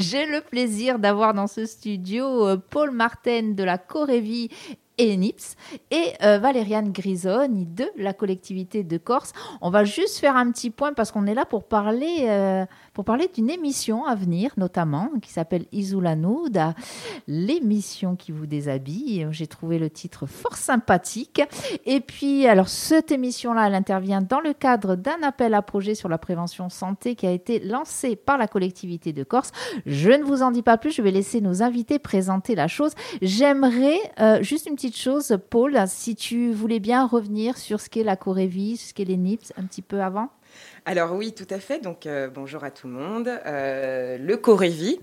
J'ai le plaisir d'avoir dans ce studio euh, Paul Martin de la Corévie et NIPS et euh, Valériane Grisoni de la collectivité de Corse. On va juste faire un petit point parce qu'on est là pour parler, euh, pour parler d'une émission à venir, notamment, qui s'appelle Isula Nuda, l'émission qui vous déshabille. J'ai trouvé le titre fort sympathique. Et puis, alors, cette émission-là, elle intervient dans le cadre d'un appel à projet sur la prévention santé qui a été lancé par la collectivité de Corse. Je ne vous en dis pas plus, je vais laisser nos invités présenter la chose. J'aimerais euh, juste une petite chose, Paul, si tu voulais bien revenir sur ce qu'est la Corévie, ce qu'est les NIPS un petit peu avant. Alors oui, tout à fait. Donc euh, bonjour à tout le monde. Euh, le Corévie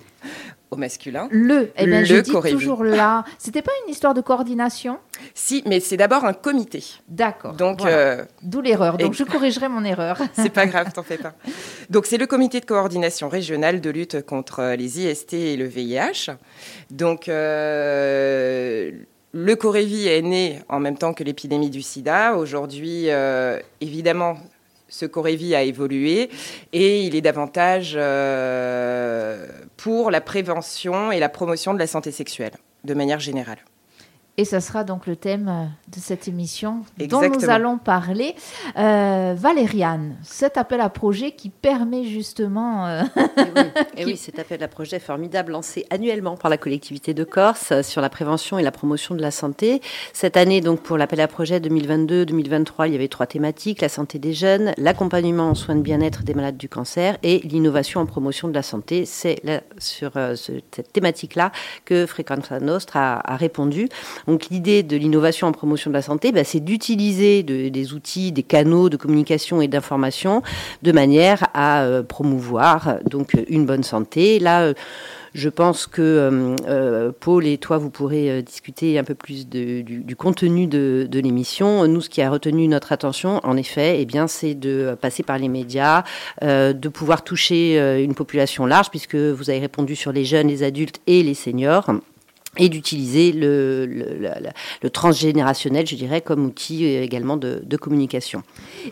au masculin. Le, eh bien, le je dis toujours là. C'était pas une histoire de coordination? Si, mais c'est d'abord un comité. D'accord. Donc, euh, d'où l'erreur. Donc, je corrigerai mon erreur. c'est pas grave, t'en fais pas. Donc, c'est le comité de coordination régionale de lutte contre les IST et le VIH. Donc, le Corévi est né en même temps que l'épidémie du sida. Aujourd'hui, évidemment, ce Corévi a évolué et il est davantage euh, pour la prévention et la promotion de la santé sexuelle, de manière générale. Et ce sera donc le thème euh, de cette émission dont nous allons parler. Euh, Valériane, cet appel à projet qui permet justement... Euh, et eh oui, cet appel à projet formidable lancé annuellement par la collectivité de Corse sur la prévention et la promotion de la santé. Cette année, donc pour l'appel à projet 2022-2023, il y avait trois thématiques, la santé des jeunes, l'accompagnement en soins de bien-être des malades du cancer et l'innovation en promotion de la santé. C'est sur cette thématique-là que Frequenza Nostra a, a répondu. Donc l'idée de l'innovation en promotion de la santé, bah, c'est d'utiliser des outils, des canaux de communication et d'information de manière à euh, promouvoir donc une bonne santé. Là, euh, je pense que euh, Paul et toi, vous pourrez discuter un peu plus du, contenu de, l'émission. Nous, ce qui a retenu notre attention, en effet, eh bien, c'est de passer par les médias, de pouvoir toucher une population large, puisque vous avez répondu sur les jeunes, les adultes et les seniors et d'utiliser le, transgénérationnel, je dirais, comme outil euh, également de, communication.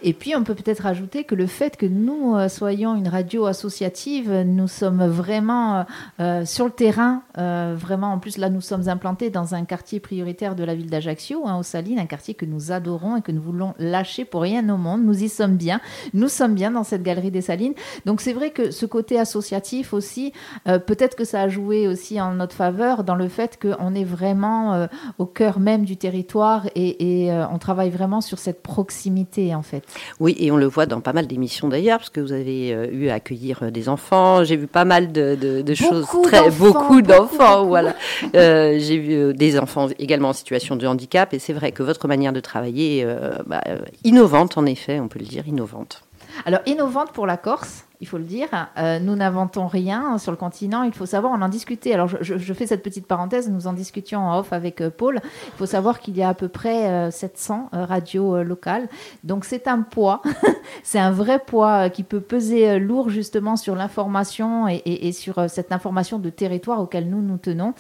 Et puis, on peut peut-être ajouter que le fait que nous euh, soyons une radio associative, nous sommes vraiment euh, sur le terrain, vraiment, en plus, là, nous sommes implantés dans un quartier prioritaire de la ville d'Ajaccio, hein, aux Salines, un quartier que nous adorons et que nous voulons lâcher pour rien au monde. Nous y sommes bien, nous sommes bien dans cette galerie des Salines. Donc, c'est vrai que ce côté associatif aussi, peut-être que ça a joué aussi en notre faveur dans le fait qu'on est vraiment euh, au cœur même du territoire et, euh, on travaille vraiment sur cette proximité en fait. Oui, et on le voit dans pas mal d'émissions d'ailleurs, parce que vous avez euh, eu à accueillir des enfants. J'ai vu pas mal de, choses très beaucoup d'enfants. Voilà, j'ai vu des enfants également en situation de handicap et c'est vrai que votre manière de travailler est bah, innovante en effet, on peut le dire innovante. Alors innovante pour la Corse il faut le dire. Euh, nous n'inventons rien sur le continent. Il faut savoir, on en discutait. Alors, je, fais cette petite parenthèse. Nous en discutions en off avec euh, Paul. Il faut savoir qu'il y a à peu près 700 euh, radios locales. Donc, c'est un poids. c'est un vrai poids qui peut peser lourd justement sur l'information et, sur cette information de territoire auquel nous nous tenons.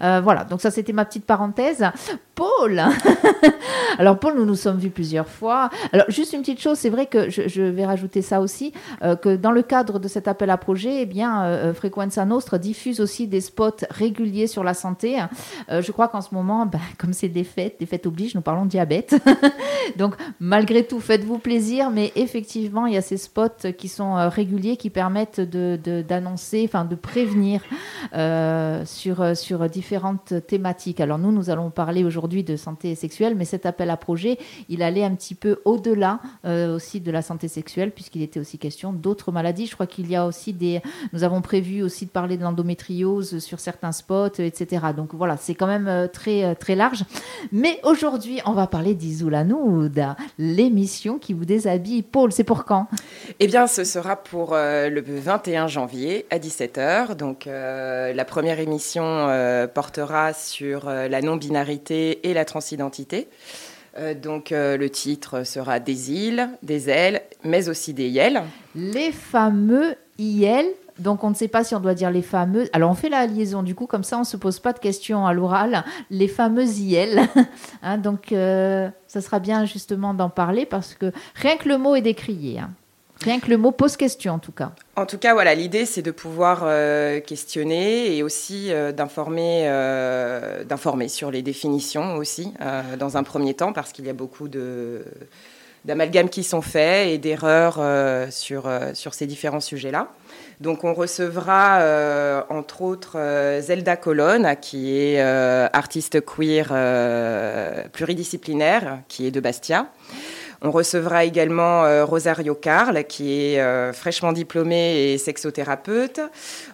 voilà. Donc, ça, c'était ma petite parenthèse. Paul Alors, Paul, nous nous sommes vus plusieurs fois. Alors, juste une petite chose. C'est vrai que je, je vais rajouter ça aussi, que dans le cadre de cet appel à projet, eh bien, euh, euh, Frequenza Nostra diffuse aussi des spots réguliers sur la santé. Euh, je crois qu'en ce moment, ben, comme c'est des fêtes, des fêtes obligent, nous parlons diabète. Donc, malgré tout, faites-vous plaisir, mais effectivement, il y a ces spots qui sont réguliers, qui permettent d'annoncer, de, enfin, de prévenir sur, sur différentes thématiques. Alors, nous, nous allons parler aujourd'hui de santé sexuelle, mais cet appel à projet, il allait un petit peu au-delà aussi de la santé sexuelle, puisqu'il était aussi question d'autres maladies je crois qu'il y a aussi des. Nous avons prévu aussi de parler de l'endométriose sur certains spots, etc. Donc voilà, c'est quand même euh, très, euh, très large. Mais aujourd'hui, on va parler d'Isoulanoud, l'émission qui vous déshabille. Paul, c'est pour quand? Eh bien, ce sera pour euh, le 21 janvier à 17h. Donc la première émission portera sur la non-binarité et la transidentité. Euh, donc euh, le titre sera Des îles, des ailes, mais aussi des yels. Les fameux IL. Donc on ne sait pas si on doit dire les fameux. Alors on fait la liaison du coup, comme ça on ne se pose pas de questions à l'oral. Les fameux IL. Hein, donc euh, ça sera bien justement d'en parler parce que rien que le mot est décrié. Hein. Rien que le mot pose question, en tout cas. En tout cas, voilà, l'idée, c'est de pouvoir questionner et aussi d'informer, d'informer sur les définitions aussi, dans un premier temps, parce qu'il y a beaucoup de d'amalgames qui sont faits et d'erreurs sur, sur ces différents sujets-là. Donc on recevra euh, entre autres euh, Zelda Colonne, qui est euh, artiste queer pluridisciplinaire, qui est de Bastia. On recevra également euh, Rosario Carl, qui est euh, fraîchement diplômée et sexothérapeute.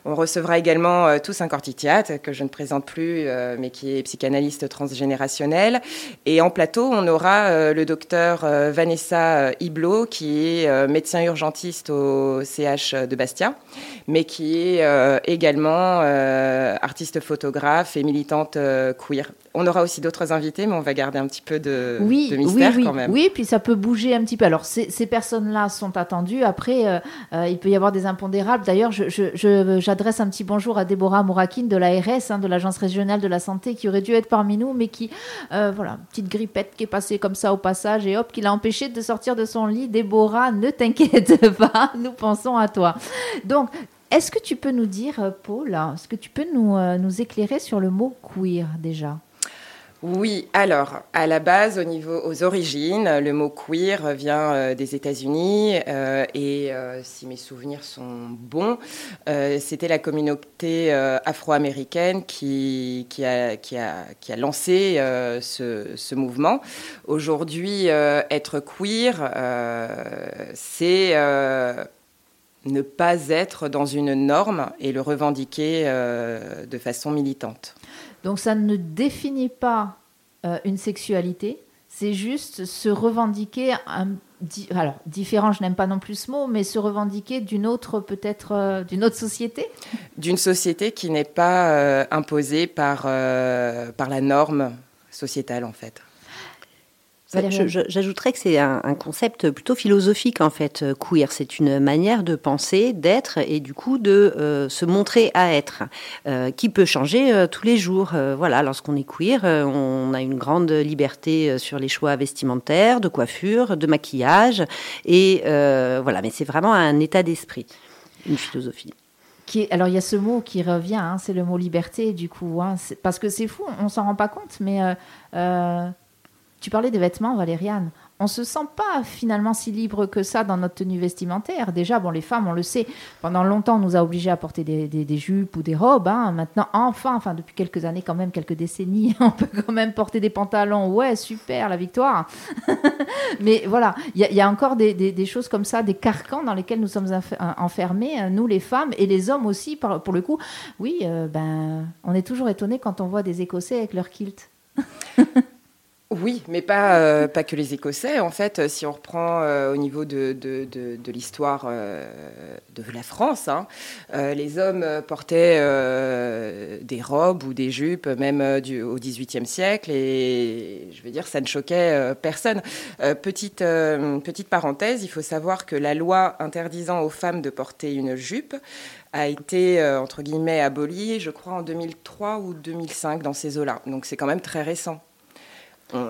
On recevra également euh, Toussaint Cortitiat, que je ne présente plus, mais qui est psychanalyste transgénérationnel. Et en plateau, on aura le docteur Vanessa Iblot, qui est médecin urgentiste au CH de Bastia, mais qui est également artiste photographe et militante queer. On aura aussi d'autres invités, mais on va garder un petit peu de, mystère oui, quand même. Oui, puis ça peut bouger un petit peu. Alors, ces, personnes-là sont attendues. Après, euh, euh, il peut y avoir des impondérables. D'ailleurs, j'adresse un petit bonjour à Déborah Mourakine de l'ARS, hein, de l'Agence régionale de la santé, qui aurait dû être parmi nous, mais qui, euh, voilà, petite grippette qui est passée comme ça au passage et hop, qui l'a empêché de sortir de son lit. Déborah, ne t'inquiète pas, nous pensons à toi. Donc, est-ce que tu peux nous dire, Paul, est-ce que tu peux nous, nous éclairer sur le mot queer déjà? Oui, alors à la base, au niveau aux origines, le mot queer vient euh, des États-Unis euh, et euh, si mes souvenirs sont bons, c'était la communauté afro-américaine qui, a, lancé ce, mouvement. Aujourd'hui, être queer, c'est ne pas être dans une norme et le revendiquer de façon militante. Donc ça ne définit pas euh, une sexualité, c'est juste se revendiquer, alors différent, je n'aime pas non plus ce mot, mais se revendiquer d'une autre peut-être euh, d'une autre société. D'une société qui n'est pas euh, imposée par par la norme sociétale en fait. J'ajouterais que c'est un, concept plutôt philosophique en fait, euh, queer. C'est une manière de penser, d'être et du coup de euh, se montrer à être, euh, qui peut changer tous les jours. voilà, lorsqu'on est queer, on a une grande liberté sur les choix vestimentaires, de coiffure, de maquillage, et voilà. Mais c'est vraiment un état d'esprit, une philosophie. Qui est, alors il y a ce mot qui revient, hein, c'est le mot liberté du coup, hein, parce que c'est fou, on s'en rend pas compte, mais tu parlais des vêtements, Valériane on se sent pas finalement si libre que ça dans notre tenue vestimentaire. Déjà, bon, les femmes, on le sait, pendant longtemps, on nous a obligés à porter des, jupes ou des robes. Hein. Maintenant, enfin, enfin, depuis quelques années, quand même, quelques décennies, on peut quand même porter des pantalons. Ouais, super, la victoire. Mais voilà, il y, a encore des, choses comme ça, des carcans dans lesquels nous sommes enfermés, euh, nous les femmes et les hommes aussi, pour le coup. Oui, euh, ben, on est toujours étonné quand on voit des Écossais avec leur kilt. Oui, mais pas, euh, pas que les Écossais. En fait, si on reprend euh, au niveau de, l'histoire euh, de la France, hein, les hommes portaient des robes ou des jupes, même au XVIIIe siècle, et je veux dire, ça ne choquait personne. petite, petite parenthèse, il faut savoir que la loi interdisant aux femmes de porter une jupe a été, entre guillemets, abolie, je crois, en 2003 ou 2005, dans ces eaux-là. Donc c'est quand même très récent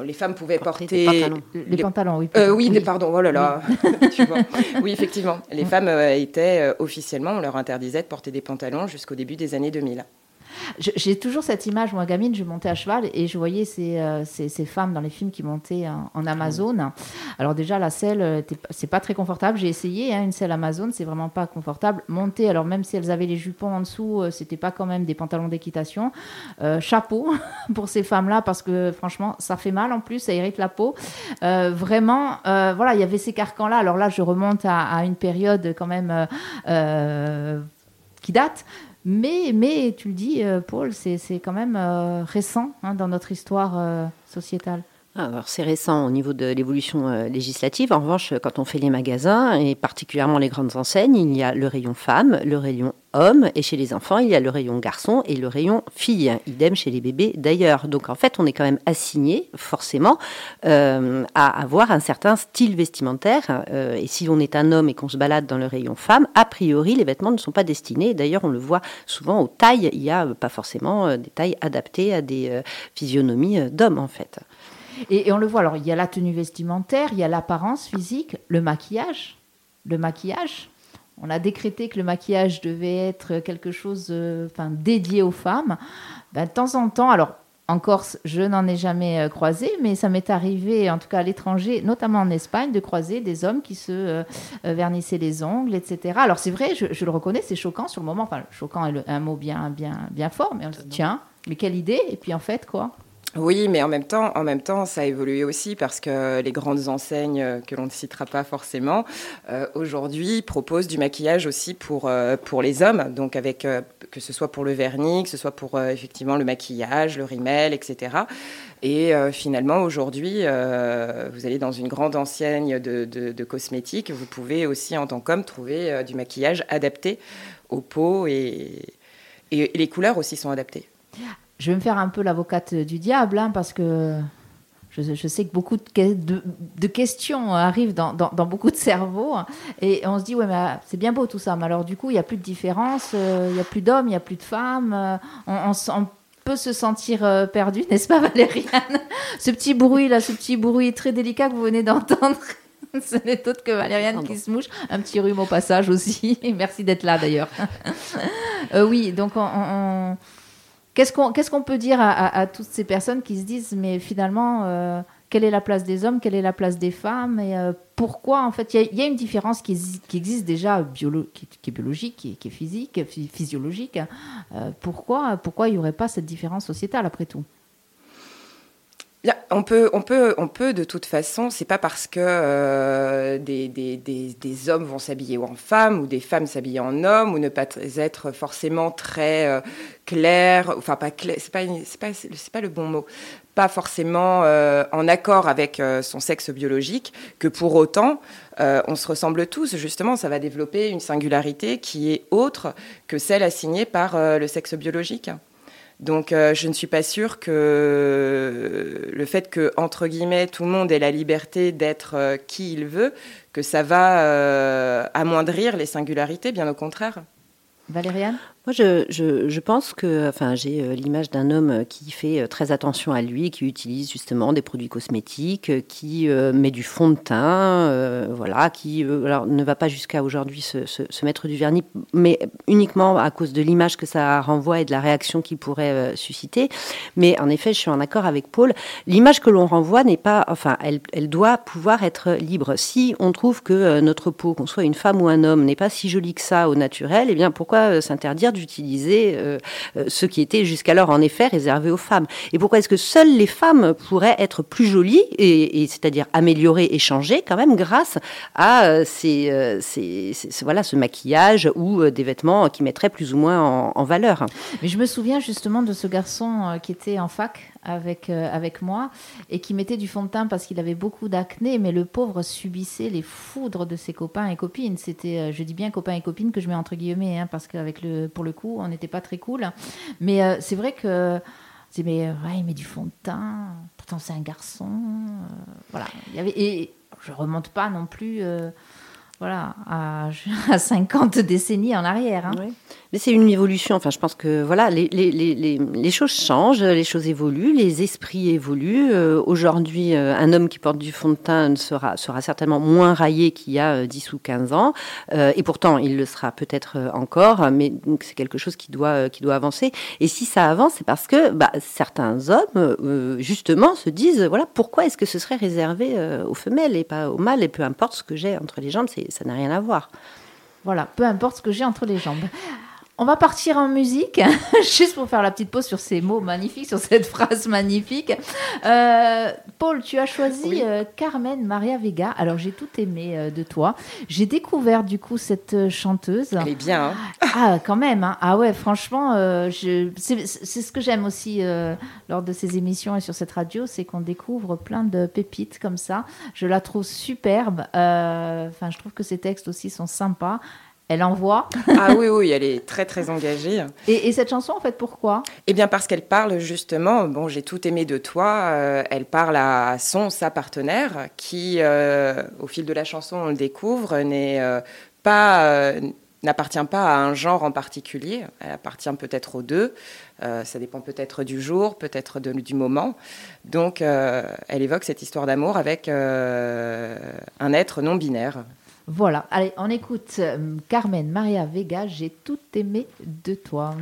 les femmes pouvaient porter, des pantalons. Les, pantalons, oui. Euh, oui, pardon, oh là là. Oui, oui effectivement. Les femmes euh, étaient euh, officiellement, on leur interdisait de porter des pantalons jusqu'au début des années 2000. J'ai toujours cette image, moi, gamine, je montais à cheval et je voyais ces, euh, ces, femmes dans les films qui montaient en, Amazon. Alors, déjà, la selle, euh, c'est pas très confortable. J'ai essayé hein, une selle Amazon, c'est vraiment pas confortable. Monter, alors même si elles avaient les jupons en dessous, euh, c'était pas quand même des pantalons d'équitation. chapeau pour ces femmes-là parce que franchement, ça fait mal en plus, ça irrite la peau. vraiment, voilà, il y avait ces carcans-là. Alors là, je remonte à, à une période quand même qui date. Mais, mais tu le dis, euh, Paul, c'est quand même euh, récent hein, dans notre histoire euh, sociétale. Ah, c'est récent au niveau de l'évolution législative. En revanche, quand on fait les magasins et particulièrement les grandes enseignes, il y a le rayon femmes, le rayon hommes et chez les enfants, il y a le rayon garçon et le rayon filles. Idem chez les bébés d'ailleurs. Donc en fait, on est quand même assigné forcément à avoir un certain style vestimentaire. et si on est un homme et qu'on se balade dans le rayon femmes, a priori, les vêtements ne sont pas destinés. D'ailleurs, on le voit souvent aux tailles. Il n'y a pas forcément des tailles adaptées à des physionomies d'hommes en fait. Et, on le voit, alors il y a la tenue vestimentaire, il y a l'apparence physique, le maquillage. le maquillage. On a décrété que le maquillage devait être quelque chose enfin, dédié aux femmes. Ben, de temps en temps, alors en Corse, je n'en ai jamais euh, croisé, mais ça m'est arrivé, en tout cas à l'étranger, notamment en Espagne, de croiser des hommes qui se euh, euh, vernissaient les ongles, etc. Alors c'est vrai, je, le reconnais, c'est choquant sur le moment. Enfin, choquant est un mot bien, bien, bien fort, mais on se dit, tiens, mais quelle idée Et puis en fait, quoi? Oui, mais en même temps, en même temps, ça a évolué aussi parce que les grandes enseignes euh, que l'on ne citera pas forcément euh, aujourd'hui proposent du maquillage aussi pour euh, pour les hommes, donc avec que ce soit pour le vernis, que ce soit pour effectivement le maquillage, le rimel, etc. Et finalement, aujourd'hui, vous allez dans une grande enseigne de, cosmétiques, vous pouvez aussi en tant qu'homme trouver du maquillage adapté aux peaux et, et les couleurs aussi sont adaptées je vais me faire un peu l'avocate du diable, hein, parce que je, sais que beaucoup de, questions arrivent dans, beaucoup de cerveaux. Et on se dit, ouais, mais ah, c'est bien beau tout ça. Mais alors, du coup, il n'y a plus de différence, euh, il n'y a plus d'hommes, il n'y a plus de femmes. Euh, on, peut se sentir euh, perdu, n'est-ce pas, Valériane? Ce petit bruit, là, ce petit bruit très délicat que vous venez d'entendre. Ce n'est autre que Valériane qui se mouche. Un petit rhume au passage aussi. Merci d'être là d'ailleurs. oui, donc on, Qu'est-ce qu'on peut dire à, toutes ces personnes qui se disent, mais finalement, euh, quelle est la place des hommes, quelle est la place des femmes et euh, pourquoi en fait il y, a une différence qui, existe déjà qui, est biologique, qui est, physique, physiologique. Euh, pourquoi pourquoi il n'y aurait pas cette différence sociétale après tout? On peut, de toute façon. C'est pas parce que euh, des, hommes vont s'habiller en femmes ou des femmes s'habiller en hommes ou ne pas être forcément très euh, clair. Enfin, pas clair. C'est pas, pas le bon mot. Pas forcément euh, en accord avec son sexe biologique. Que pour autant, on se ressemble tous. Justement, ça va développer une singularité qui est autre que celle assignée par le sexe biologique. Donc euh, je ne suis pas sûre que le fait que, entre guillemets, tout le monde ait la liberté d'être euh, qui il veut, que ça va euh, amoindrir les singularités, bien au contraire. Valériane? Moi, je, je, pense que, enfin, j'ai euh, l'image d'un homme qui fait euh, très attention à lui, qui utilise justement des produits cosmétiques, qui euh, met du fond de teint, voilà, qui ne va pas jusqu'à aujourd'hui se, se, mettre du vernis, mais uniquement à cause de l'image que ça renvoie et de la réaction qu'il pourrait susciter. Mais en effet, je suis en accord avec Paul. L'image que l'on renvoie n'est pas, enfin, elle, elle, doit pouvoir être libre. Si on trouve que notre peau, qu'on soit une femme ou un homme, n'est pas si jolie que ça au naturel, eh bien, pourquoi s'interdire d'utiliser euh, euh, ce qui était jusqu'alors en effet réservé aux femmes. Et pourquoi est-ce que seules les femmes pourraient être plus jolies, et, c'est-à-dire améliorées et changées quand même grâce à euh, ces, voilà, ce maquillage ou des vêtements qui mettraient plus ou moins en, en valeur? Mais je me souviens justement de ce garçon qui était en fac avec, euh, avec moi et qui mettait du fond de teint parce qu'il avait beaucoup d'acné, mais le pauvre subissait les foudres de ses copains et copines. C'était, euh, je dis bien copains et copines que je mets entre guillemets, hein, parce qu'avec le, pour le coup, on n'était pas très cool. Mais euh, c'est vrai que c'est mais ouais, il met du fond de teint. Pourtant, c'est un garçon. voilà. Il y avait, et je remonte pas non plus voilà, à, à, 50 décennies en arrière. Hein. Mais c'est une évolution. Enfin, je pense que voilà, les, choses changent, les choses évoluent, les esprits évoluent. Euh, aujourd'hui, euh, un homme qui porte du fond de teint sera, sera certainement moins raillé qu'il y a 10 euh, ou 15 ans. et pourtant, il le sera peut-être encore, mais c'est quelque chose qui doit, qui doit avancer. Et si ça avance, c'est parce que bah, certains hommes, justement, se disent voilà, pourquoi est-ce que ce serait réservé aux femelles et pas aux mâles Et peu importe ce que j'ai entre les jambes, ça n'a rien à voir. Voilà, peu importe ce que j'ai entre les jambes. On va partir en musique, juste pour faire la petite pause sur ces mots magnifiques, sur cette phrase magnifique. Euh, Paul, tu as choisi euh, Carmen Maria Vega. Alors j'ai tout aimé euh, de toi. J'ai découvert du coup cette chanteuse. Elle est bien. Hein. ah, quand même. Hein. Ah ouais, franchement, c'est ce que j'aime aussi lors de ces émissions et sur cette radio, c'est qu'on découvre plein de pépites comme ça. Je la trouve superbe. Enfin, je trouve que ses textes aussi sont sympas. Elle envoie. ah oui, oui, elle est très, très engagée. Et, cette chanson, en fait, pourquoi? Eh bien, parce qu'elle parle justement, bon, j'ai tout aimé de toi, euh, elle parle à son, sa partenaire, qui, euh, au fil de la chanson, on le découvre, n'est euh, pas n'appartient pas à un genre en particulier, elle appartient peut-être aux deux, ça dépend peut-être du jour, peut-être du moment. Donc elle évoque cette histoire d'amour avec un être non binaire. Voilà, allez, on écoute euh, Carmen Maria Vega, j'ai tout aimé de toi.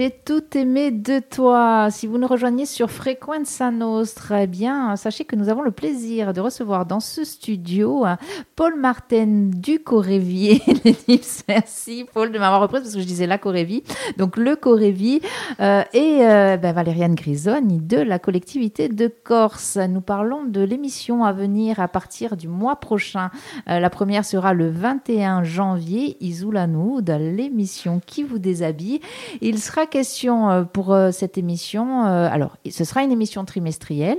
Aimé de toi. Si vous nous rejoignez sur Frequenza Nostra, eh bien, sachez que nous avons le plaisir de recevoir dans ce studio Paul Martin du Corévi. Merci Paul de m'avoir repris parce que je disais la Corévi. Donc le Corévi euh, et euh, ben, Valériane Grisoni de la collectivité de Corse. Nous parlons de l'émission à venir à partir du mois prochain. Euh, la première sera le 21 janvier, Isoulanou, de l'émission qui vous déshabille. Il sera question euh, pour euh, cette émission. Euh, alors, ce sera une émission trimestrielle.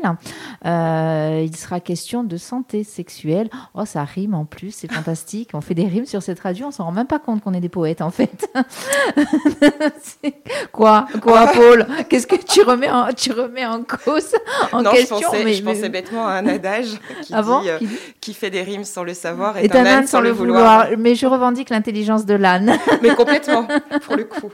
il sera question de santé sexuelle. Oh, ça rime en plus, c'est fantastique. On fait des rimes sur cette radio, on s'en rend même pas compte qu'on est des poètes en fait. quoi? Quoi, Paul? Qu'est-ce que tu remets en, tu remets en cause en non, question? je pensais, bêtement à un adage qui, ah dit, qui, fait des rimes sans le savoir et, un, âne, sans, le vouloir. Mais je revendique l'intelligence de l'âne. Mais complètement, pour le coup.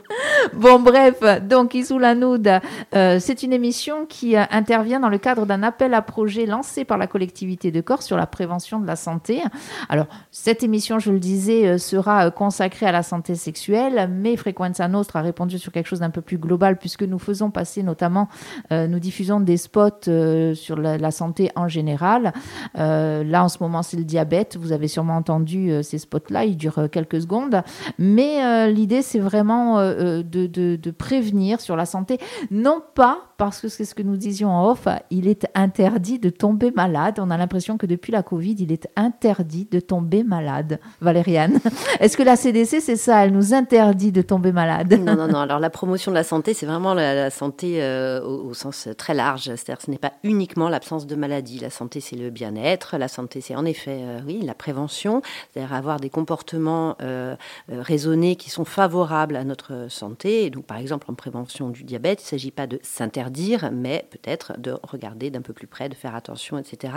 Bon, Bref, donc Isoulanoud, euh, c'est une émission qui euh, intervient dans le cadre d'un appel à projet lancé par la collectivité de Corse sur la prévention de la santé. Alors, cette émission, je le disais, euh, sera consacrée à la santé sexuelle, mais Frequenza Nostra a répondu sur quelque chose d'un peu plus global puisque nous faisons passer notamment, nous diffusons des spots sur la, santé en général. là, en ce moment, c'est le diabète. Vous avez sûrement entendu ces spots-là, ils durent quelques secondes. Mais l'idée, c'est vraiment de prévenir sur la santé, non pas parce que c'est ce que nous disions en off, il est interdit de tomber malade. On a l'impression que depuis la Covid, il est interdit de tomber malade. Valériane, est-ce que la CDC, c'est ça Elle nous interdit de tomber malade? Non, non, non. Alors la promotion de la santé, c'est vraiment la, santé euh, au, sens très large. C'est-à-dire ce n'est pas uniquement l'absence de maladie. La santé, c'est le bien-être. La santé, c'est en effet, euh, oui, la prévention. C'est-à-dire avoir des comportements euh, raisonnés qui sont favorables à notre santé. Donc, par exemple, en prévention du diabète, il ne s'agit pas de s'interdire dire, mais peut-être de regarder d'un peu plus près, de faire attention, etc.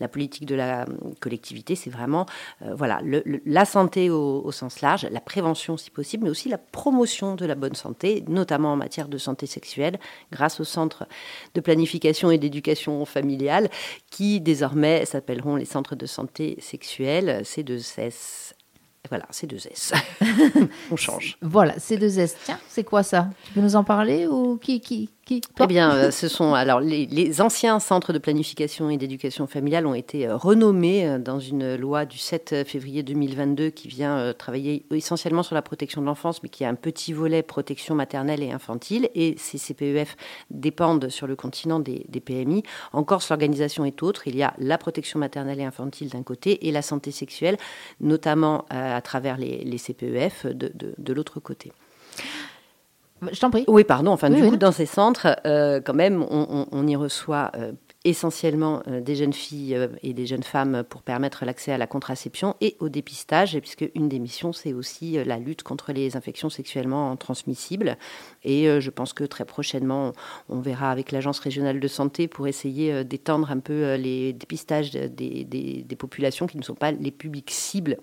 La politique de la collectivité, c'est vraiment euh, voilà, la santé au, sens large, la prévention si possible, mais aussi la promotion de la bonne santé, notamment en matière de santé sexuelle, grâce au centre de planification et d'éducation familiale, qui désormais s'appelleront les centres de santé sexuelle, C2S voilà, c'est deux S. On change. Voilà, c'est deux S. Tiens, c'est quoi ça? Tu peux nous en parler ou qui, qui, qui Eh bien, euh, ce sont alors les, anciens centres de planification et d'éducation familiale ont été euh, renommés euh, dans une loi du 7 février 2022 qui vient travailler essentiellement sur la protection de l'enfance, mais qui a un petit volet protection maternelle et infantile. Et ces CPEF dépendent sur le continent des, PMI. En Corse, l'organisation est autre. Il y a la protection maternelle et infantile d'un côté et la santé sexuelle, notamment à travers les, CPEF de, l'autre côté. Je t'en prie. Oui, pardon. Enfin, du coup, dans ces centres, euh, quand même, on, y reçoit euh, essentiellement euh, des jeunes filles et des jeunes femmes pour permettre l'accès à la contraception et au dépistage, puisque une des missions, c'est aussi la lutte contre les infections sexuellement transmissibles. Et je pense que très prochainement, on verra avec l'Agence régionale de santé pour essayer d'étendre un peu les dépistages des, des populations qui ne sont pas les publics cibles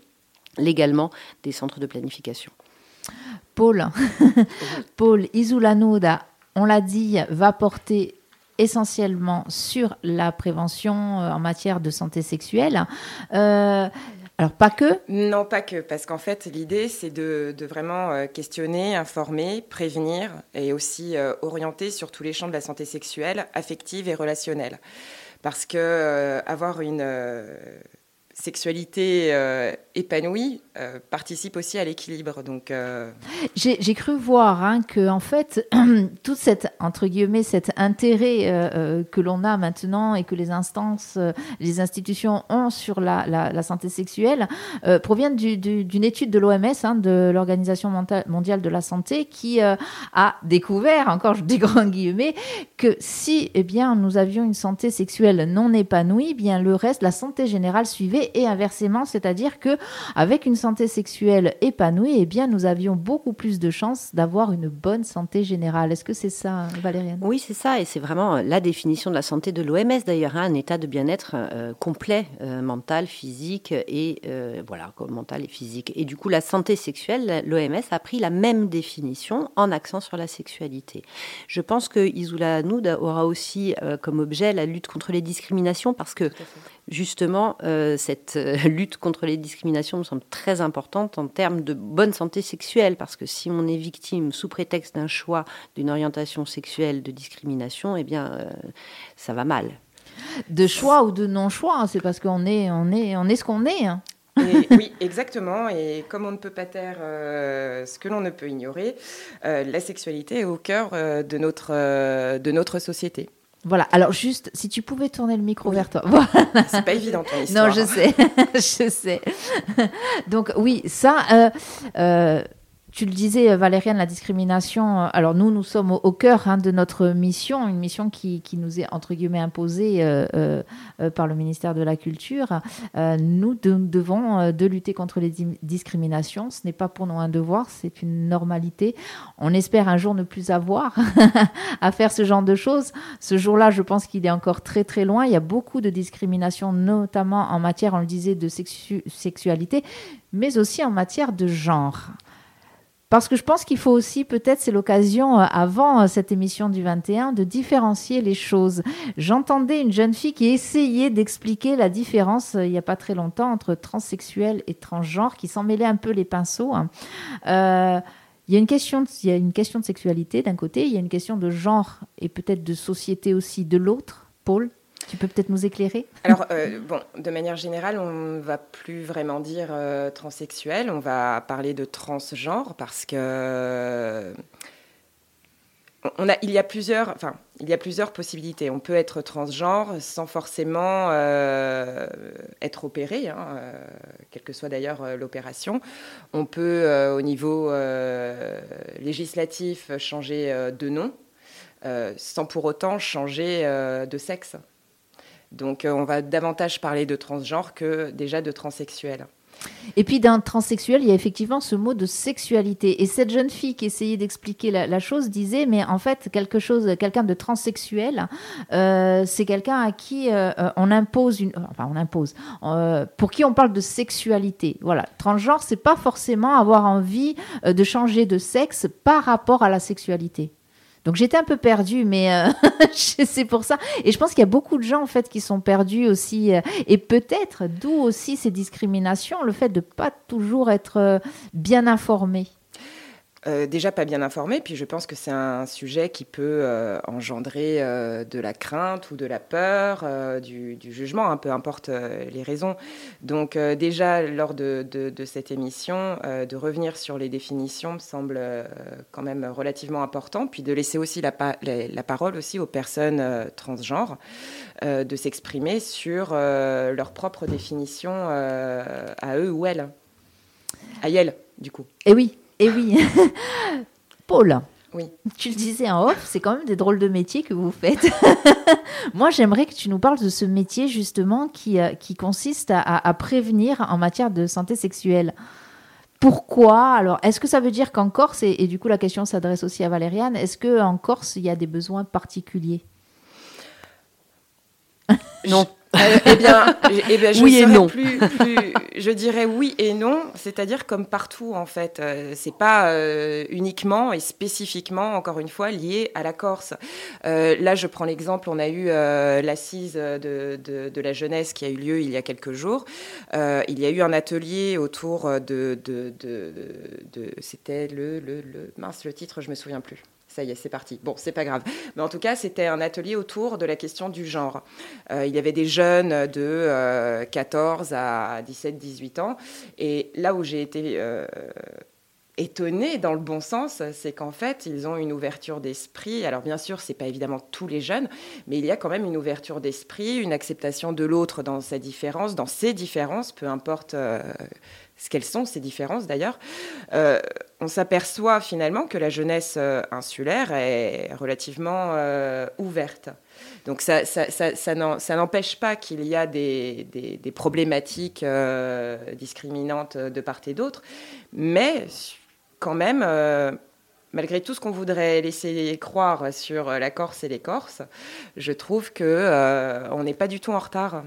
légalement des centres de planification. Paul, Paul Isoulanoda, on l'a dit, va porter essentiellement sur la prévention euh, en matière de santé sexuelle. Euh, alors pas que Non, pas que, parce qu'en fait l'idée c'est de, vraiment euh, questionner, informer, prévenir et aussi orienter sur tous les champs de la santé sexuelle, affective et relationnelle. Parce que avoir une sexualité euh, épanouie euh, participe aussi à l'équilibre. Donc, euh, j'ai cru voir hein, que en fait, tout cette entre guillemets cet intérêt que l'on a maintenant et que les instances, les institutions ont sur la, la, santé sexuelle provient d'une étude de l'OMS, hein, de l'Organisation mondiale de la santé, qui a découvert, encore je dis grand guillemets, que si eh bien nous avions une santé sexuelle non épanouie, eh bien le reste, la santé générale suivait et inversement, c'est-à-dire que avec une santé sexuelle épanouie, eh bien nous avions beaucoup plus de chances d'avoir une bonne santé générale. Est-ce que c'est ça, Valériane? Oui, c'est ça, et c'est vraiment la définition de la santé de l'OMS d'ailleurs, hein, un état de bien-être euh, complet, euh, mental, physique et euh, voilà, mental et physique. Et du coup, la santé sexuelle, l'OMS a pris la même définition en accent sur la sexualité. Je pense que Isula Hanoud aura aussi comme objet la lutte contre les discriminations parce que justement, euh, cette euh, lutte contre les discriminations me semble très importante en termes de bonne santé sexuelle, parce que si on est victime sous prétexte d'un choix, d'une orientation sexuelle, de discrimination, eh bien, euh, ça va mal. De choix ou de non-choix, hein, c'est parce qu'on est, on est, on est ce qu'on est. Hein. oui, exactement. Et comme on ne peut pas taire ce que l'on ne peut ignorer, la sexualité est au cœur de, notre, de notre société. Voilà. Alors juste, si tu pouvais tourner le micro vers toi. Voilà. C'est pas évident ton histoire. Non, je sais, je sais. Donc oui, ça. Euh, euh, tu le disais, euh, Valériane, la discrimination. Euh, alors nous, nous sommes au, cœur hein, de notre mission, une mission qui, nous est entre guillemets imposée euh, par le ministère de la Culture. nous devons de lutter contre les discriminations. Ce n'est pas pour nous un devoir, c'est une normalité. On espère un jour ne plus avoir à faire ce genre de choses. Ce jour-là, je pense qu'il est encore très très loin. Il y a beaucoup de discrimination, notamment en matière, on le disait, de sexualité, mais aussi en matière de genre. Parce que je pense qu'il faut aussi, peut-être, c'est l'occasion, euh, avant euh, cette émission du 21, de différencier les choses. J'entendais une jeune fille qui essayait d'expliquer la différence, il n'y a pas très longtemps, entre transsexuel et transgenre, qui s'en mêlait un peu les pinceaux. Hein. il y a une question de sexualité d'un côté, il y a une question de genre et peut-être de société aussi de l'autre. Paul? Tu peux peut-être nous éclairer? Alors, euh, bon, de manière générale, on ne va plus vraiment dire euh, transsexuel, on va parler de transgenre parce que. On a, il, y a plusieurs, enfin, il y a plusieurs possibilités. On peut être transgenre sans forcément euh, être opéré, hein, quelle que soit d'ailleurs l'opération. On peut, au niveau législatif, changer de nom, sans pour autant changer de sexe. Donc euh, on va davantage parler de transgenre que déjà de transsexuel. Et puis d'un transsexuel, il y a effectivement ce mot de sexualité. Et cette jeune fille qui essayait d'expliquer la, chose disait, mais en fait, quelque chose, quelqu'un de transsexuel, euh, c'est quelqu'un à qui euh, on impose une, enfin on impose, pour qui on parle de sexualité. Voilà, transgenre, c'est pas forcément avoir envie de changer de sexe par rapport à la sexualité. Donc j'étais un peu perdue, mais euh, c'est pour ça. Et je pense qu'il y a beaucoup de gens en fait qui sont perdus aussi, euh, et peut-être d'où aussi ces discriminations, le fait de pas toujours être euh, bien informé. Euh, déjà pas bien informé, puis je pense que c'est un sujet qui peut euh, engendrer euh, de la crainte ou de la peur, du, jugement, hein, peu importe les raisons. Donc déjà, lors de, cette émission, de revenir sur les définitions me semble quand même relativement important, puis de laisser aussi la, la parole aussi aux personnes transgenres, de s'exprimer sur leur propre définition à eux ou elles. À elles, du coup. Et oui, et oui. Paul. Oui. Tu le disais en off, c'est quand même des drôles de métiers que vous faites. Moi, j'aimerais que tu nous parles de ce métier justement qui, euh, qui consiste à, prévenir en matière de santé sexuelle. Pourquoi? Alors, est-ce que ça veut dire qu'en Corse, et, du coup la question s'adresse aussi à Valériane, est-ce qu'en Corse, il y a des besoins particuliers? Non. Euh, eh bien, eh bien, je oui et non. Plus, je dirais oui et non, c'est-à-dire comme partout en fait. Euh, c'est pas euh, uniquement et spécifiquement, encore une fois, lié à la Corse. là, je prends l'exemple, on a eu l'assise de, de, la jeunesse qui a eu lieu il y a quelques jours. il y a eu un atelier autour de, de, de c'était le, le, le mince le titre, je me souviens plus. Ça y est, c'est parti. Bon, c'est pas grave. Mais en tout cas, c'était un atelier autour de la question du genre. Euh, il y avait des jeunes de 14 euh, à 17, 18 ans. Et là où j'ai été euh, étonnée dans le bon sens, c'est qu'en fait, ils ont une ouverture d'esprit. Alors bien sûr, c'est pas évidemment tous les jeunes, mais il y a quand même une ouverture d'esprit, une acceptation de l'autre dans sa différence, dans ses différences, peu importe ce qu'elles sont, ces différences d'ailleurs, euh, on s'aperçoit finalement que la jeunesse euh, insulaire est relativement euh, ouverte. Donc ça, ça, n'empêche pas qu'il y a des problématiques discriminantes de part et d'autre, mais quand même malgré tout ce qu'on voudrait laisser croire sur la Corse et les Corses, je trouve que euh, on n'est pas du tout en retard.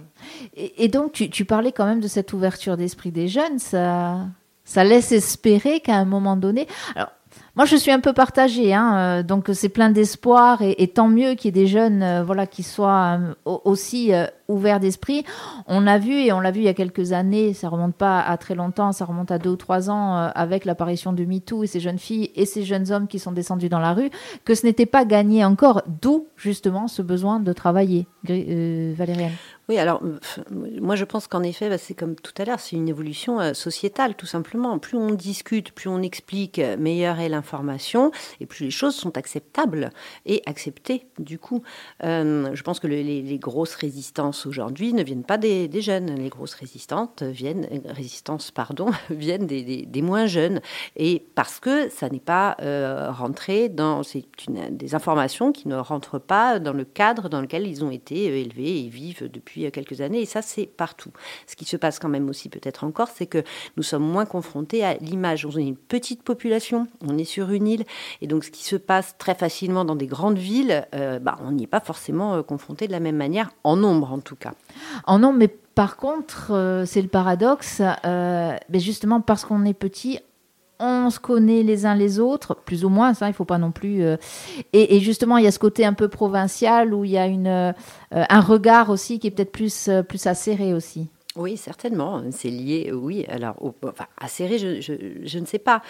Et, donc, tu, parlais quand même de cette ouverture d'esprit des jeunes. Ça, ça laisse espérer qu'à un moment donné. Alors, moi, je suis un peu partagée, hein, euh, donc c'est plein d'espoir et, tant mieux qu'il y ait des jeunes, euh, voilà, qui soient aussi ouvert d'esprit. On a vu, et on l'a vu il y a quelques années, ça remonte pas à très longtemps, ça remonte à deux ou trois ans, euh, avec l'apparition de MeToo et ces jeunes filles et ces jeunes hommes qui sont descendus dans la rue, que ce n'était pas gagné encore, d'où justement ce besoin de travailler. Euh, Valériane oui, alors moi je pense qu'en effet, bah, c'est comme tout à l'heure, c'est une évolution euh, sociétale tout simplement. Plus on discute, plus on explique, meilleure est l'information et plus les choses sont acceptables et acceptées du coup. je pense que les, grosses résistances aujourd'hui ne viennent pas des, jeunes. Les grosses résistantes viennent, résistances pardon, viennent des, moins jeunes. Et parce que ça n'est pas euh, rentré dans. C'est des informations qui ne rentrent pas dans le cadre dans lequel ils ont été euh, élevés et vivent depuis quelques années. Et ça, c'est partout. Ce qui se passe quand même aussi, peut-être encore, c'est que nous sommes moins confrontés à l'image. On est une petite population, on est sur une île. Et donc, ce qui se passe très facilement dans des grandes villes, euh, bah, on n'y est pas forcément confronté de la même manière, en nombre en tout cas. Oh non, mais par contre, euh, c'est le paradoxe, euh, mais justement parce qu'on est petit, on se connaît les uns les autres, plus ou moins, ça, il faut pas non plus. Euh, et, justement, il y a ce côté un peu provincial où il y a une, un regard aussi qui est peut-être plus, plus acéré aussi. Oui, certainement. C'est lié, oui. Alors, enfin, je, je, je, ne sais pas.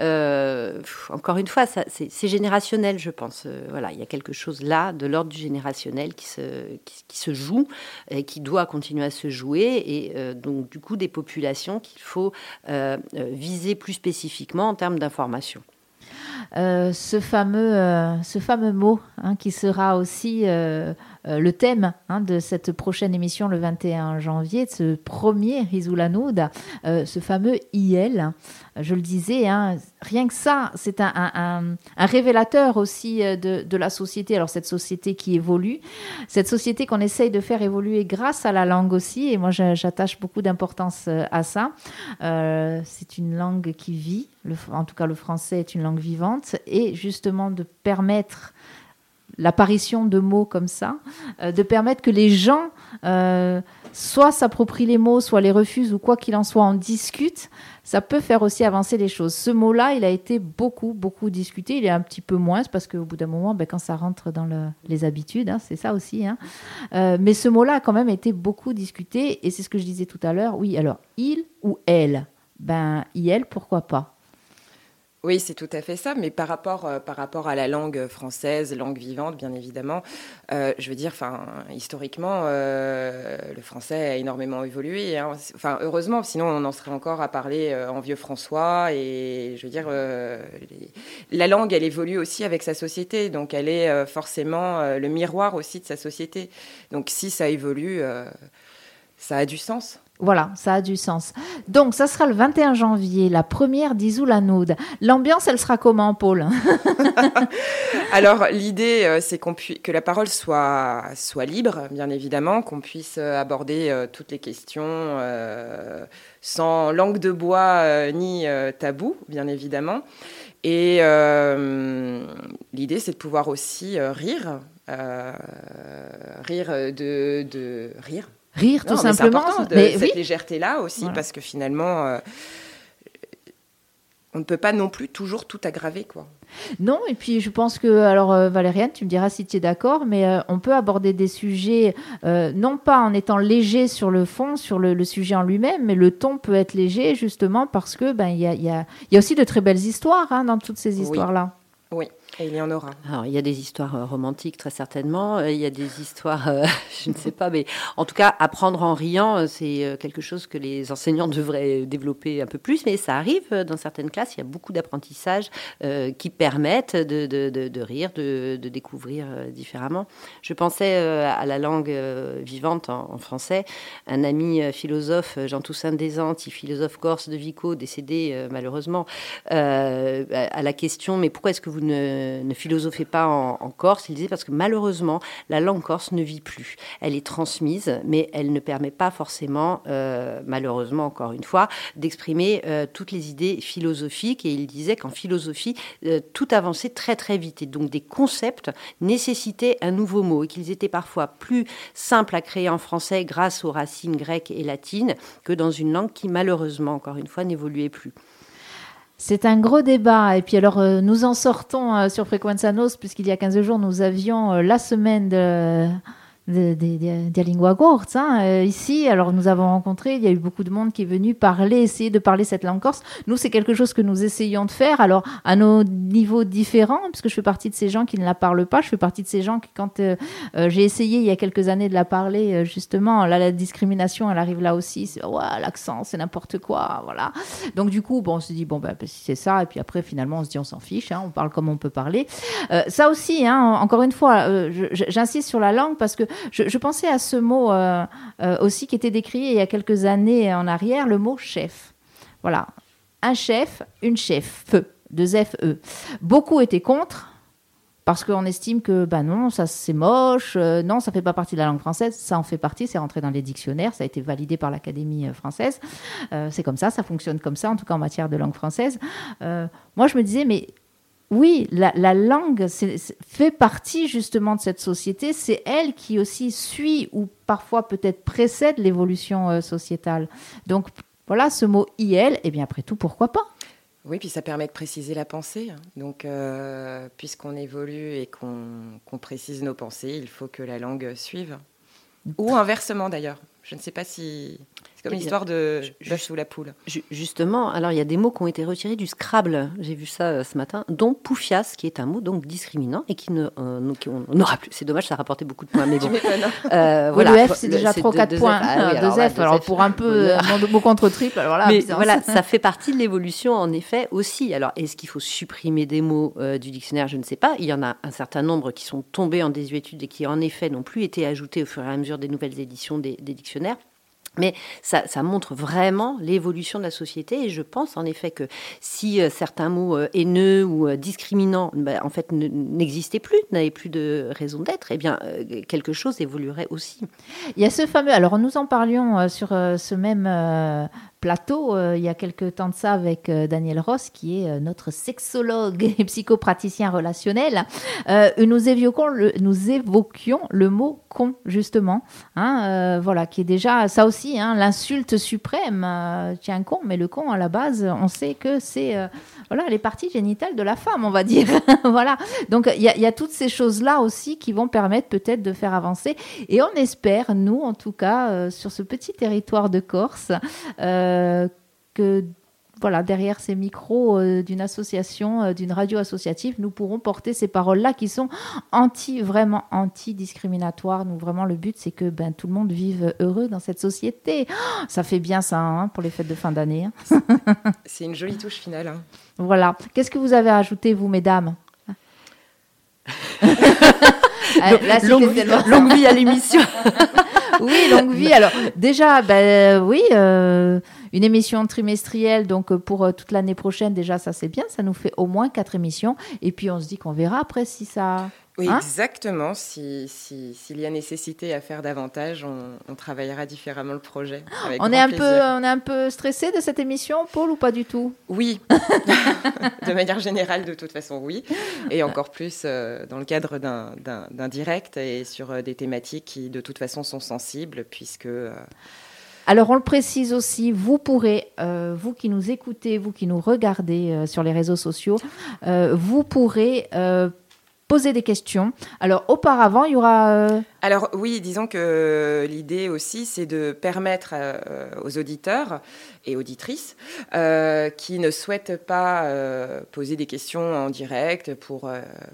Euh, encore une fois, c'est générationnel, je pense. Euh, voilà, il y a quelque chose là de l'ordre du générationnel qui se, qui, se joue et qui doit continuer à se jouer. Et euh, donc, du coup, des populations qu'il faut viser plus spécifiquement en termes d'information. ce, fameux, ce fameux mot hein, qui sera aussi le thème hein, de cette prochaine émission le 21 janvier, de ce premier Rizoulanoud, ce fameux IL je le disais, hein, rien que ça, c'est un, révélateur aussi euh, de, la société. Alors cette société qui évolue, cette société qu'on essaye de faire évoluer grâce à la langue aussi, et moi j'attache beaucoup d'importance euh, à ça. Euh, c'est une langue qui vit, en tout cas le français est une langue vivante, et justement de permettre l'apparition de mots comme ça, de permettre que les gens soit s'approprient les mots, soit les refusent, ou quoi qu'il en soit, en discutent ça peut faire aussi avancer les choses. Ce mot-là, il a été beaucoup, beaucoup discuté. Il est un petit peu moins, parce qu'au bout d'un moment, ben, quand ça rentre dans les habitudes, hein, c'est ça aussi. Hein. Euh, mais ce mot-là a quand même été beaucoup discuté, et c'est ce que je disais tout à l'heure. Oui, alors, il ou elle? Ben, il, pourquoi pas? Oui, c'est tout à fait ça, mais par rapport, euh, par rapport à la langue française, langue vivante, bien évidemment, euh, je veux dire, historiquement, euh, le français a énormément évolué. Hein. Enfin, heureusement, sinon on en serait encore à parler en vieux François. Et je veux dire, la langue, elle évolue aussi avec sa société, donc elle est forcément le miroir aussi de sa société. Donc si ça évolue, ça a du sens. Voilà, ça a du sens. Donc, ça sera le 21 janvier, la première d'Isoulanoud. L'ambiance, elle sera comment, Paul Alors, l'idée, euh, c'est que la parole soit, libre, bien évidemment, qu'on puisse euh, aborder euh, toutes les questions sans langue de bois ni tabou, bien évidemment. Et l'idée, c'est de pouvoir aussi rire, rire de rire Rire, tout simplement. Mais, cette légèreté-là aussi, parce que finalement, euh, on ne peut pas non plus toujours tout aggraver, quoi. Non, et puis je pense que, alors euh, Valériane, tu me diras si tu es d'accord, mais euh, on peut aborder des sujets, non pas en étant léger sur le fond, sur le, sujet en lui-même, mais le ton peut être léger justement parce que ben il y a, y, a, y a, aussi de très belles histoires hein, dans toutes ces histoires-là. Oui. Il y en aura. Alors, il y a des histoires euh, romantiques, très certainement. Euh, il y a des histoires, euh, je ne sais pas, mais en tout cas, apprendre en riant, c'est quelque chose que les enseignants devraient développer un peu plus. Mais ça arrive dans certaines classes. Il y a beaucoup d'apprentissages qui permettent de, rire, de, découvrir différemment. Je pensais à la langue vivante en, français. Un ami philosophe, Jean Toussaint Desanti, philosophe corse de Vico, décédé malheureusement, à la question mais pourquoi est-ce que vous ne ne, philosophait pas en, Corse. Il disait parce que malheureusement, la langue corse ne vit plus. Elle est transmise, mais elle ne permet pas forcément, euh, malheureusement encore une fois, d'exprimer euh, toutes les idées philosophiques. Et il disait qu'en philosophie, euh, tout avançait très très vite. Et donc des concepts nécessitaient un nouveau mot et qu'ils étaient parfois plus simples à créer en français grâce aux racines grecques et latines que dans une langue qui malheureusement, encore une fois, n'évoluait plus. C'est un gros débat. Et puis alors, euh, nous en sortons euh, sur Frequenza Nos, puisqu'il y a 15 jours, nous avions euh, la semaine de de, de, de lingua corse. Hein. Euh, ici, alors nous avons rencontré, il y a eu beaucoup de monde qui est venu parler, essayer de parler cette langue corse. Nous, c'est quelque chose que nous essayons de faire, alors à nos niveaux différents, puisque je fais partie de ces gens qui ne la parlent pas. Je fais partie de ces gens qui, quand euh, euh, j'ai essayé il y a quelques années de la parler, justement, là, la discrimination, elle arrive là aussi. C'est, ouais, l'accent, c'est n'importe quoi, voilà. Donc du coup, bon, on se dit, bon, ben, si c'est ça, et puis après, finalement, on se dit, on s'en fiche, hein, on parle comme on peut parler. ça aussi, hein, encore une fois, j'insiste sur la langue parce que je, pensais à ce mot euh, euh, aussi qui était décrit il y a quelques années en arrière, le mot chef. Voilà, un chef, une chef, feu, deux F, E. Beaucoup étaient contre. Parce qu'on estime que bah non, ça c'est moche, euh, non, ça fait pas partie de la langue française, ça en fait partie, c'est rentré dans les dictionnaires, ça a été validé par l'Académie française, c'est comme ça, ça fonctionne comme ça, en tout cas en matière de langue française. moi je me disais, mais oui, la, langue fait partie justement de cette société. C'est elle qui aussi suit ou parfois peut-être précède l'évolution euh, sociétale. Donc voilà, ce mot IL, et eh bien après tout, pourquoi pas? Oui, puis ça permet de préciser la pensée. Donc, puisqu'on évolue et qu'on précise nos pensées, il faut que la langue suive. Ou inversement d'ailleurs. Je ne sais pas si c'est comme l'histoire de l'œuf sous la poule. Justement, alors il y a des mots qui ont été retirés du Scrabble. J'ai vu ça euh, ce matin, dont poufias, qui est un mot donc discriminant et qui ne euh, on n'aura plus. C'est dommage, ça a rapporté beaucoup de points. Mais bon, euh, voilà. Le F, c'est déjà trop 4 points. Ah, deux F. Alors, pour un peu de mot contre triple, alors là, mais voilà, ça fait partie de l'évolution en effet aussi. Alors, est-ce qu'il faut supprimer des mots du dictionnaire? Je ne sais pas. Il y en a un certain nombre qui sont tombés en désuétude et qui en effet n'ont plus été ajoutés au fur et à mesure des nouvelles éditions des, des dictionnaires. Mais ça, montre vraiment l'évolution de la société et je pense en effet que si euh, certains mots euh, haineux ou euh, discriminants bah, en fait n'existaient plus, n'avaient plus de raison d'être, eh bien quelque chose évoluerait aussi. Il y a ce fameux, alors nous en parlions sur ce même plateau euh, il y a quelques temps de ça avec euh, Daniel Ross, qui est euh, notre sexologue et psychopraticien relationnel. nous, évoquions le, mot con, justement. Hein, voilà, qui est déjà, ça aussi, hein, l'insulte suprême. tiens, con, mais le con, à la base, on sait que c'est voilà, les parties génitales de la femme, on va dire. voilà. Donc, il y, a toutes ces choses-là aussi qui vont permettre peut-être de faire avancer. Et on espère, nous, en tout cas, sur ce petit territoire de Corse, que voilà, derrière ces micros euh, d'une association, euh, d'une radio associative, nous pourrons porter ces paroles-là qui sont anti, vraiment anti-discriminatoires. Nous, vraiment, le but, c'est que ben, tout le monde vive heureux dans cette société. ça fait bien ça hein, pour les fêtes de fin d'année. Hein. c'est une jolie touche finale. Hein. Voilà. Qu'est-ce que vous avez ajouté, vous, mesdames? longue, vie à l'émission. oui, longue vie. Alors déjà, ben, oui, euh, une émission trimestrielle, donc pour euh, toute l'année prochaine, déjà ça c'est bien, ça nous fait au moins quatre émissions. Et puis on se dit qu'on verra après si ça... Oui, hein exactement. S'il si, s'il y a nécessité à faire davantage, on, travaillera différemment le projet. on, est un peu, on est un peu stressé de cette émission, Paul, ou pas du tout? Oui. de manière générale, de toute façon, oui. Et encore plus euh, dans le cadre d'un direct et sur euh, des thématiques qui, de toute façon, sont sensibles, puisque... Euh, alors on le précise aussi, vous pourrez, vous qui nous écoutez, vous qui nous regardez sur les réseaux sociaux, vous pourrez poser des questions. Alors auparavant, il y aura... Euh, Alors oui, disons que l'idée aussi, c'est de permettre euh, aux auditeurs et auditrices euh, qui ne souhaitent pas poser des questions en direct pour,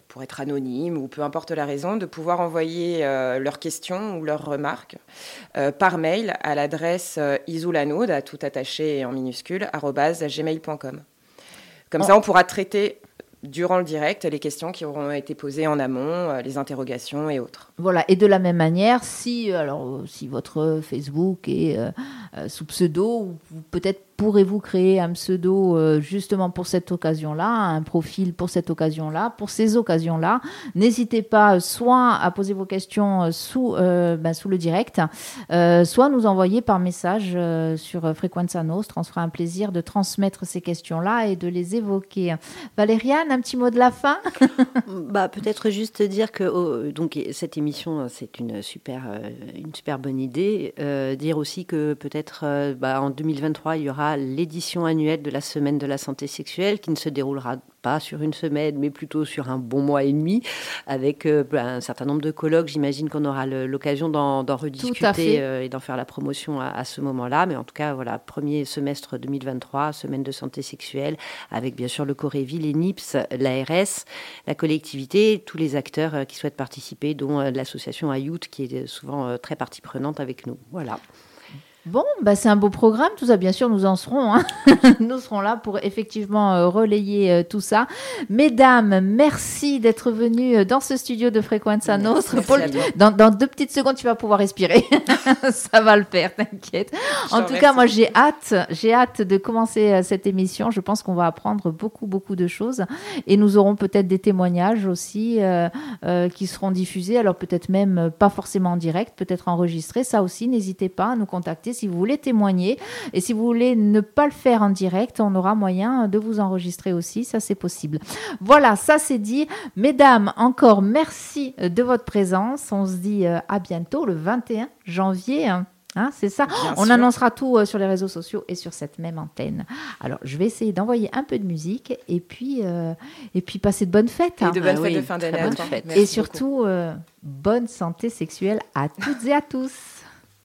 pour être anonymes ou peu importe la raison, de pouvoir envoyer leurs questions ou leurs remarques par mail à l'adresse isoulanoud, à tout attaché en minuscule, gmail.com. Comme ça, on pourra traiter durant le direct les questions qui auront été posées en amont, euh, les interrogations et autres. Voilà, et de la même manière, si, euh, alors, si votre Facebook est euh, sous pseudo, peut-être pourrez-vous créer un pseudo euh, justement pour cette occasion-là, un profil pour cette occasion-là, pour ces occasions-là? N'hésitez pas soit à poser vos questions euh, sous, euh, ben, sous le direct, soit nous envoyer par message sur Frequenza Nostra. On se fera un plaisir de transmettre ces questions-là et de les évoquer. Valériane, un petit mot de la fin? Bah, Peut-être juste dire que oh, donc, cette émission, c'est une super, une super bonne idée. dire aussi que peut-être bah, en 2023, il y aura l'édition annuelle de la Semaine de la santé sexuelle qui ne se déroulera pas sur une semaine, mais plutôt sur un bon mois et demi, avec euh, ben, un certain nombre de colloques. J'imagine qu'on aura l'occasion d'en rediscuter euh, et d'en faire la promotion à, ce moment-là. Mais en tout cas, voilà, premier semestre 2023, Semaine de santé sexuelle, avec bien sûr le Coréville, les NIPS, l'ARS, la collectivité, tous les acteurs euh, qui souhaitent participer, dont l'association Ayout, qui est souvent très partie prenante avec nous. Voilà. Bon, bah c'est un beau programme, tout ça, bien sûr, nous en serons. Hein. nous serons là pour effectivement euh, relayer euh, tout ça. Mesdames, merci d'être venues euh, dans ce studio de Frequenza Nostre. dans, dans, deux petites secondes, tu vas pouvoir respirer. ça va le faire, t'inquiète. En tout cas, moi, j'ai hâte, j'ai hâte de commencer cette émission. Je pense qu'on va apprendre beaucoup, beaucoup de choses. Et nous aurons peut-être des témoignages aussi qui seront diffusés. Alors, peut-être même pas forcément en direct, peut-être enregistrés. Ça aussi, n'hésitez pas à nous contacter si vous voulez témoigner. Et si vous voulez ne pas le faire en direct, on aura moyen de vous enregistrer aussi. Ça, c'est possible. Voilà, ça c'est dit. Mesdames, encore merci de votre présence. On se dit euh, à bientôt le 21 janvier. Hein, c'est ça. On annoncera tout euh, sur les réseaux sociaux et sur cette même antenne. Alors, je vais essayer d'envoyer un peu de musique et puis, euh, et puis passer de bonnes fêtes. Et de bonnes ah fêtes de fin d'année. Et surtout, bonne santé sexuelle à toutes et à tous.